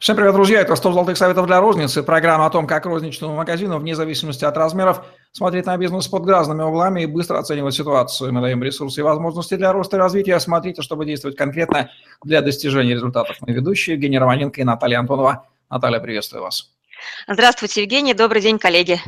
Всем привет, друзья! Это 100 золотых советов для розницы. Программа о том, как розничному магазину, вне зависимости от размеров, смотреть на бизнес под разными углами и быстро оценивать ситуацию. Мы даем ресурсы и возможности для роста и развития. Смотрите, чтобы действовать конкретно для достижения результатов. Мы ведущие Евгений Романенко и Наталья Антонова. Наталья, приветствую вас. Здравствуйте, Евгений. Добрый день, коллеги.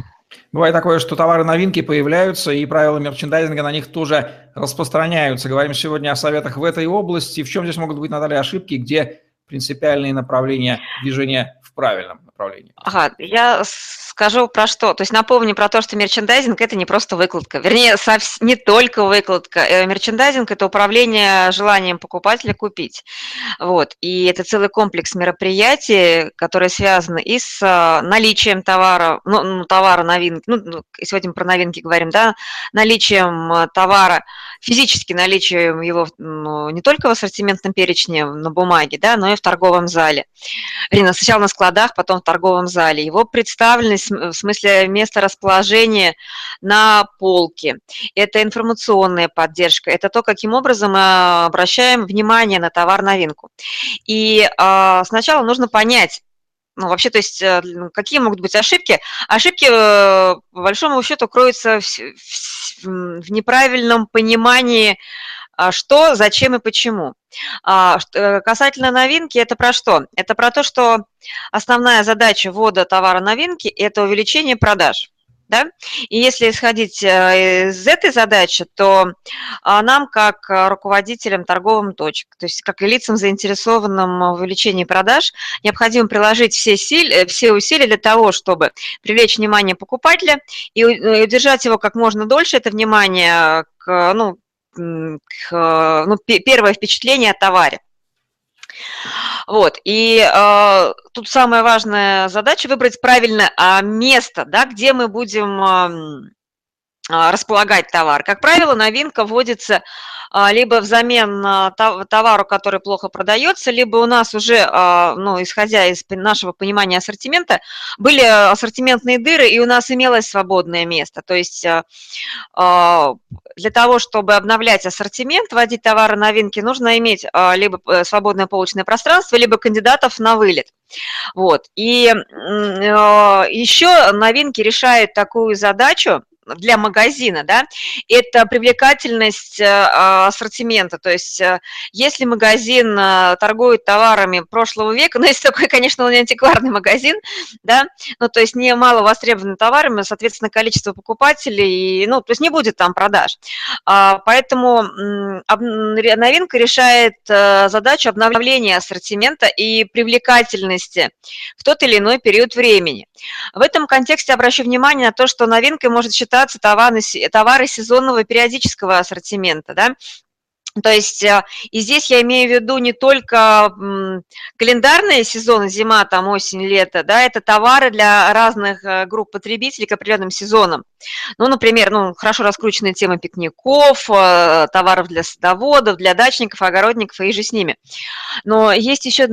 Бывает такое, что товары новинки появляются, и правила мерчендайзинга на них тоже распространяются. Говорим сегодня о советах в этой области. В чем здесь могут быть, Наталья, ошибки, где принципиальные направления движения в правильном направлении. Ага, я скажу про что. То есть напомню про то, что мерчендайзинг – это не просто выкладка. Вернее, не только выкладка. Э, мерчендайзинг – это управление желанием покупателя купить. Вот. И это целый комплекс мероприятий, которые связаны и с а, наличием товара, ну, ну товара новинки, ну, ну сегодня про новинки говорим, да, наличием а, товара, физически наличием его ну, не только в ассортиментном перечне на бумаге, да, но и в торговом зале. Сначала на складах, потом торговом зале. Его представленность в смысле места расположения на полке. Это информационная поддержка. Это то, каким образом мы обращаем внимание на товар-новинку. И э, сначала нужно понять, ну, вообще, то есть, э, какие могут быть ошибки? Ошибки, э, по большому счету, кроются в, в, в неправильном понимании что, зачем и почему. А, э, касательно новинки, это про что? Это про то, что основная задача ввода товара новинки – это увеличение продаж. Да? И если исходить э, из этой задачи, то а, нам, как руководителям торговым точек, то есть как и лицам, заинтересованным в увеличении продаж, необходимо приложить все, силь, э, все усилия для того, чтобы привлечь внимание покупателя и удержать его как можно дольше, это внимание к, ну, к, ну, первое впечатление о товаре. Вот, и э, тут самая важная задача выбрать правильно э, место, да, где мы будем э, располагать товар. Как правило, новинка вводится а, либо взамен товару, который плохо продается, либо у нас уже, а, ну, исходя из нашего понимания ассортимента, были ассортиментные дыры, и у нас имелось свободное место. То есть а, для того, чтобы обновлять ассортимент, вводить товары новинки, нужно иметь либо э, свободное полочное пространство, либо кандидатов на вылет. Вот. И еще новинки решают такую задачу, для магазина, да, это привлекательность э, а, ассортимента, то есть э, если магазин э, торгует товарами прошлого века, ну, если такой, конечно, он не антикварный магазин, да, ну, то есть не мало востребованными товарами, соответственно, количество покупателей, ну, то есть не будет там продаж. А, поэтому новинка решает задачу обновления ассортимента и привлекательности в тот или иной период времени. В этом контексте обращу внимание на то, что новинкой может считаться считаться товары, товары сезонного периодического ассортимента, да, то есть э, и здесь я имею в виду не только календарные сезоны, зима, там, осень, лето, да, это товары для разных э, групп потребителей к определенным сезонам. Ну, например, ну, хорошо раскрученная тема пикников, э, товаров для садоводов, для дачников, огородников и же с ними. Но есть еще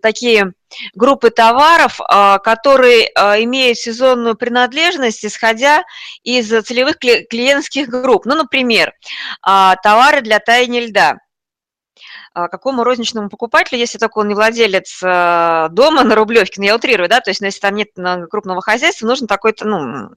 такие группы товаров, а, которые а, имеют сезонную принадлежность, исходя из целевых клиентских групп. Ну, например, а, товары для таяния льда какому розничному покупателю, если только он не владелец дома на Рублевке, ну, я утрирую, да, то есть, ну, если там нет крупного хозяйства, нужен такой-то, ну,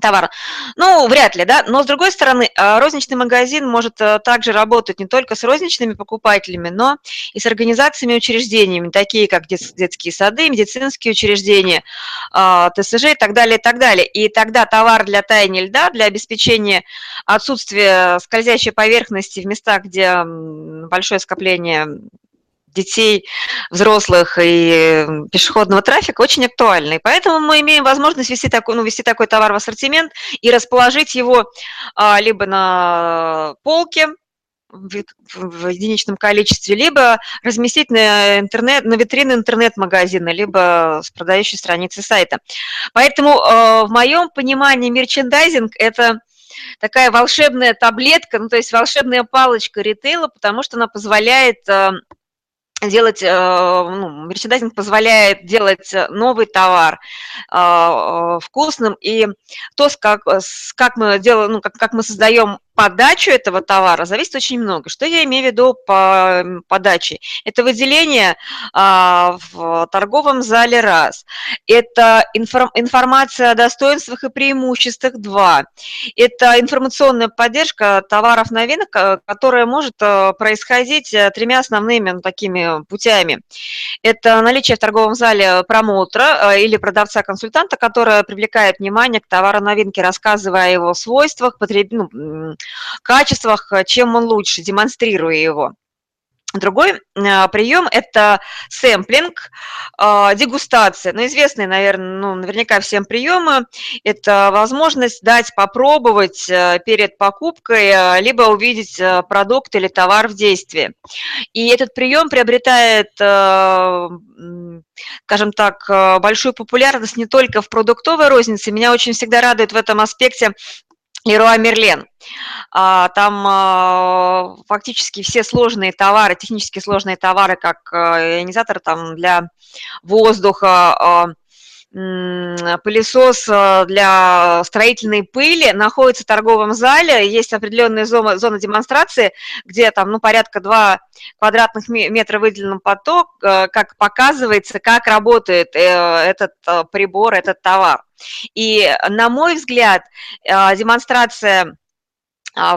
товара. Ну, вряд ли, да, но с другой стороны, а, розничный магазин может а, также работать не только с розничными покупателями, но и с организациями и учреждениями, такие как детские сады, медицинские учреждения, а, ТСЖ и так далее, и так далее. И тогда товар для таяния льда, для обеспечения отсутствия скользящей поверхности в местах, где большое скопление детей, взрослых и пешеходного трафика очень актуальны. поэтому мы имеем возможность вести такой, ну, вести такой товар в ассортимент и расположить его а, либо на полке, в, в единичном количестве, либо разместить на, интернет, на витрины интернет-магазина, либо с продающей страницы сайта. Поэтому э, в моем понимании мерчендайзинг – это такая волшебная таблетка, ну, то есть волшебная палочка ритейла, потому что она позволяет э, делать, э, ну, мерчендайзинг позволяет делать новый товар э, вкусным, и то, как, как мы делаем, ну, как, как мы создаем подачу этого товара зависит очень много. Что я имею в виду по подаче? Это выделение а, в торговом зале раз. Это информ, информация о достоинствах и преимуществах два. Это информационная поддержка товаров новинок, э, которая может э, происходить э, тремя основными ну, такими путями. Это наличие в торговом зале промоутера или продавца-консультанта, который привлекает внимание к товару новинки, рассказывая о его свойствах, потреб... ну, качествах, чем он лучше, демонстрируя его. Другой а, прием – это сэмплинг, а, дегустация. Ну, известные, наверное, ну, наверняка всем приемы. Это возможность дать попробовать э, перед покупкой, э, либо увидеть э, продукт или товар в действии. И этот прием приобретает, скажем так, большую популярность не только в продуктовой рознице. Меня очень всегда радует в этом аспекте Леруа Мерлен. А, там а, фактически все сложные товары, технически сложные товары, как э, ионизатор там для воздуха, а, пылесос э, для строительной пыли находится в торговом зале, есть определенная зона, зона демонстрации, где там, ну, порядка 2 квадратных метра выделенным поток, э, как показывается, как работает этот прибор, этот товар. И, на мой взгляд, демонстрация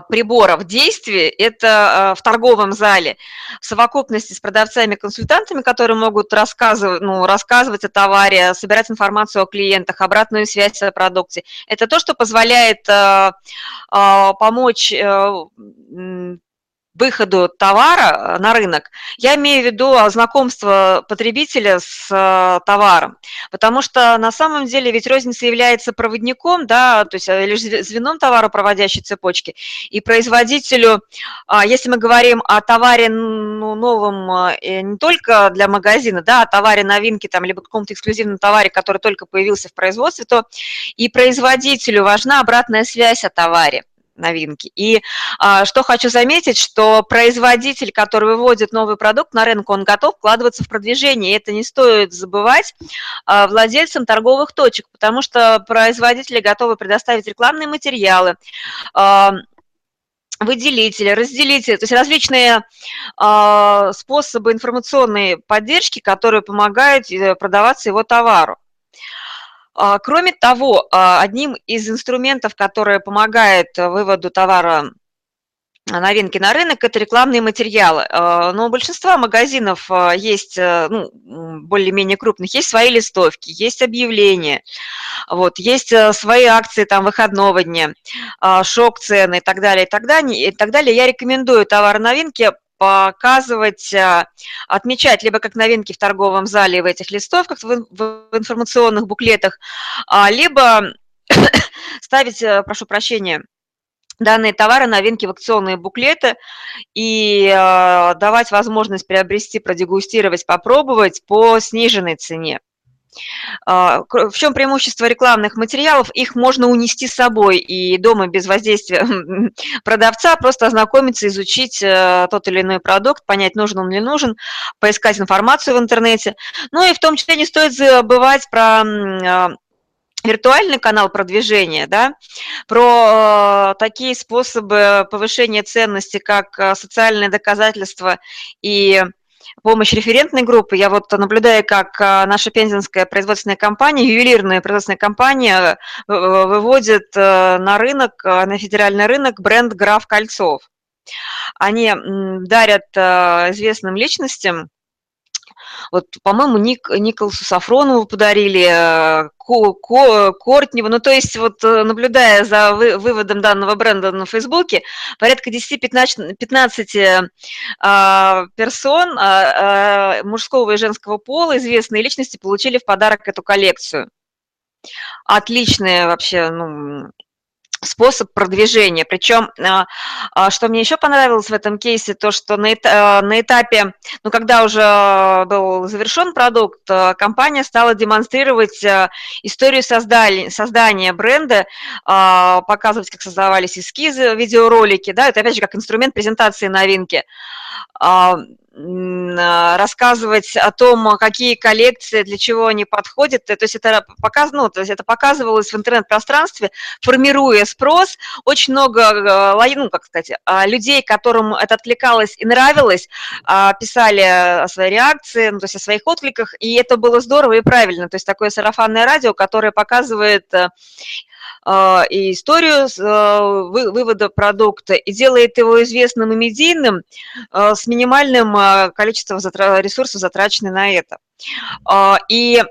приборов действий, это а, в торговом зале, в совокупности с продавцами-консультантами, которые могут рассказывать, ну, рассказывать о товаре, собирать информацию о клиентах, обратную связь о продукте. Это то, что позволяет э, помочь э, выходу товара э, на рынок, я имею в виду знакомство потребителя с э, товаром, потому что на самом деле ведь розница является проводником, да, то есть э, лишь звеном товаропроводящей цепочки, и производителю, а, если мы говорим о товаре ну, новом не только для магазина, да, о товаре новинки, там, либо каком-то эксклюзивном товаре, который только появился в производстве, то и производителю важна обратная связь о товаре новинки. И а, что хочу заметить, что производитель, который выводит новый продукт на рынок, он готов вкладываться в продвижение. И это не стоит забывать а, владельцам торговых точек, потому что производители готовы предоставить рекламные материалы, а, выделители, разделители, то есть различные э, способы информационной поддержки, которые помогают э, продаваться его товару. А, кроме того, а, одним из инструментов, который помогает выводу товара новинки на рынок – это рекламные материалы. А, но у большинства магазинов есть, э, ну, более-менее крупных, есть свои листовки, есть объявления, вот, есть э, свои акции там выходного дня, шок-цены и так далее, и так далее. И так далее. Я рекомендую товар новинки показывать, а, отмечать либо как новинки в торговом зале в этих листовках, в информационных буклетах, а, либо ставить, э, прошу прощения, данные товары, новинки в акционные буклеты и э, давать возможность приобрести, продегустировать, попробовать по сниженной цене. А, в чем преимущество рекламных материалов? Их можно унести с собой и дома без воздействия продавца просто ознакомиться, изучить э, тот или иной продукт, понять, нужен он или нужен, поискать информацию в интернете. Ну и в том числе не стоит забывать про а, виртуальный канал продвижения, да, про э, такие способы повышения ценности, как э, социальное доказательство и помощь референтной группы. Я вот наблюдаю, как а, наша пензенская производственная компания, ювелирная производственная компания э, выводит э, на рынок, э, на федеральный рынок бренд «Граф Кольцов». Они дарят известным личностям вот, по-моему, Ник, Николасу Сафронову подарили, э, Ко, Ко, Кортневу. Ну, то есть, вот, э, наблюдая за вы, выводом данного бренда на Фейсбуке, порядка 10-15 15, а, персон а, а, мужского и женского пола, известные личности, получили в подарок эту коллекцию. Отличная вообще, ну, способ продвижения. Причем, а, а, что мне еще понравилось в этом кейсе, то, что на, а, этапе, ну, когда уже был завершен продукт, компания стала демонстрировать историю создания, создания бренда, показывать, как создавались эскизы, видеоролики, да, это опять же как инструмент презентации новинки. Рассказывать о том, какие коллекции, для чего они подходят. То есть это, показ, ну, то есть это показывалось в интернет-пространстве, формируя спрос. Очень много, ну, как сказать, людей, которым это откликалось и нравилось, писали о своей реакции, ну, то есть о своих откликах, и это было здорово и правильно. То есть такое сарафанное радио, которое показывает а, и историю а, вывода продукта и делает его известным и медийным а, с минимальным количеством ресурсов, затраченных на это. И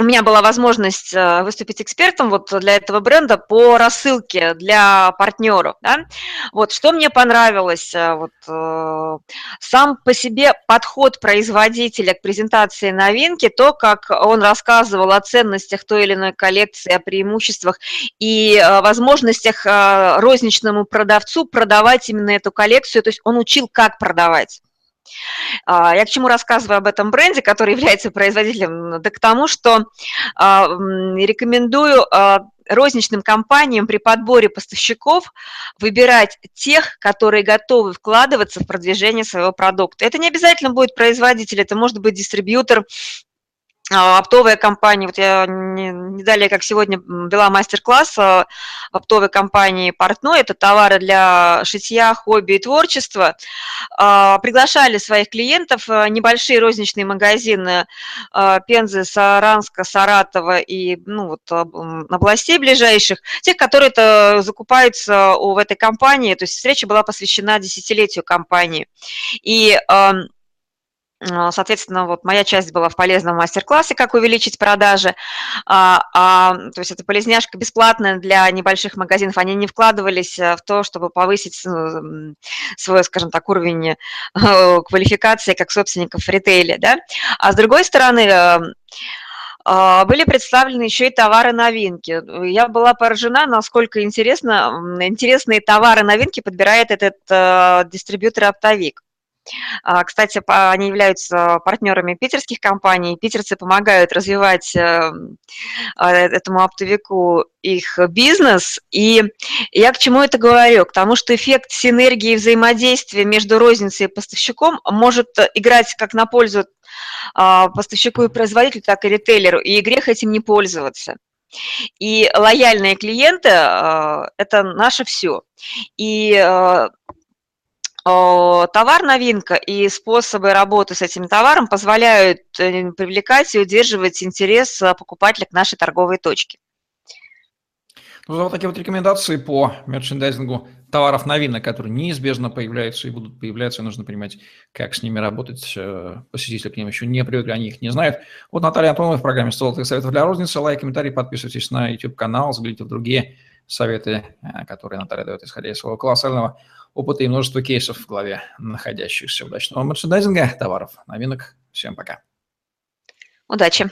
у меня была возможность э, выступить экспертом вот для этого бренда по рассылке для партнеров. Да? Вот, что мне понравилось, э, вот, э, сам по себе подход производителя к презентации новинки, то, как он рассказывал о ценностях той или иной коллекции, о преимуществах и возможностях розничному продавцу продавать именно эту коллекцию, то есть он учил, как продавать. А, я к чему рассказываю об этом бренде, который является производителем? Да к тому, что а, рекомендую а, розничным компаниям при подборе поставщиков выбирать тех, которые готовы вкладываться в продвижение своего продукта. Это не обязательно будет производитель, это может быть дистрибьютор, а, оптовая компания, вот я не, не далее, как сегодня, вела мастер-класс в оптовой компании «Портной», это товары для шитья, хобби и творчества, а, приглашали своих клиентов, а, небольшие розничные магазины Пензы, Саранска, Саратова и ну, вот, областей ближайших, тех, которые это закупаются в этой компании, то есть встреча была посвящена десятилетию компании. И а, соответственно, вот моя часть была в полезном мастер-классе «Как увеличить продажи». А, а, то есть это полезняшка бесплатная для небольших магазинов. Они не вкладывались э, в то, чтобы повысить э, свой, скажем так, уровень э, квалификации как собственников в ритейле. Да? А с другой стороны, а, были представлены еще и товары-новинки. Я была поражена, насколько интересно, интересные товары-новинки подбирает этот дистрибьютор-оптовик. А, кстати, они являются партнерами питерских компаний. Питерцы помогают развивать э, а, этому оптовику их бизнес. И я к чему это говорю? К тому, что эффект синергии взаимодействия между розницей и поставщиком может играть как на пользу а, поставщику и производителю, так и ритейлеру, и грех этим не пользоваться. И лояльные клиенты – это наше все. И товар новинка и способы работы с этим товаром позволяют э, привлекать и удерживать интерес э, покупателя к нашей торговой точке. Ну, вот такие вот рекомендации по мерчендайзингу товаров новинок, которые неизбежно появляются и будут появляться, и нужно понимать, как с ними работать. Э, посетители к ним еще не привыкли, они их не знают. Вот Наталья Антонова в программе «100 советов для розницы». Лайк, комментарий, подписывайтесь на YouTube-канал, загляните в другие советы, которые Наталья дает, исходя из своего колоссального опыта и множество кейсов в голове находящихся. Удачного мерчендайзинга, товаров, новинок. Всем пока. Удачи.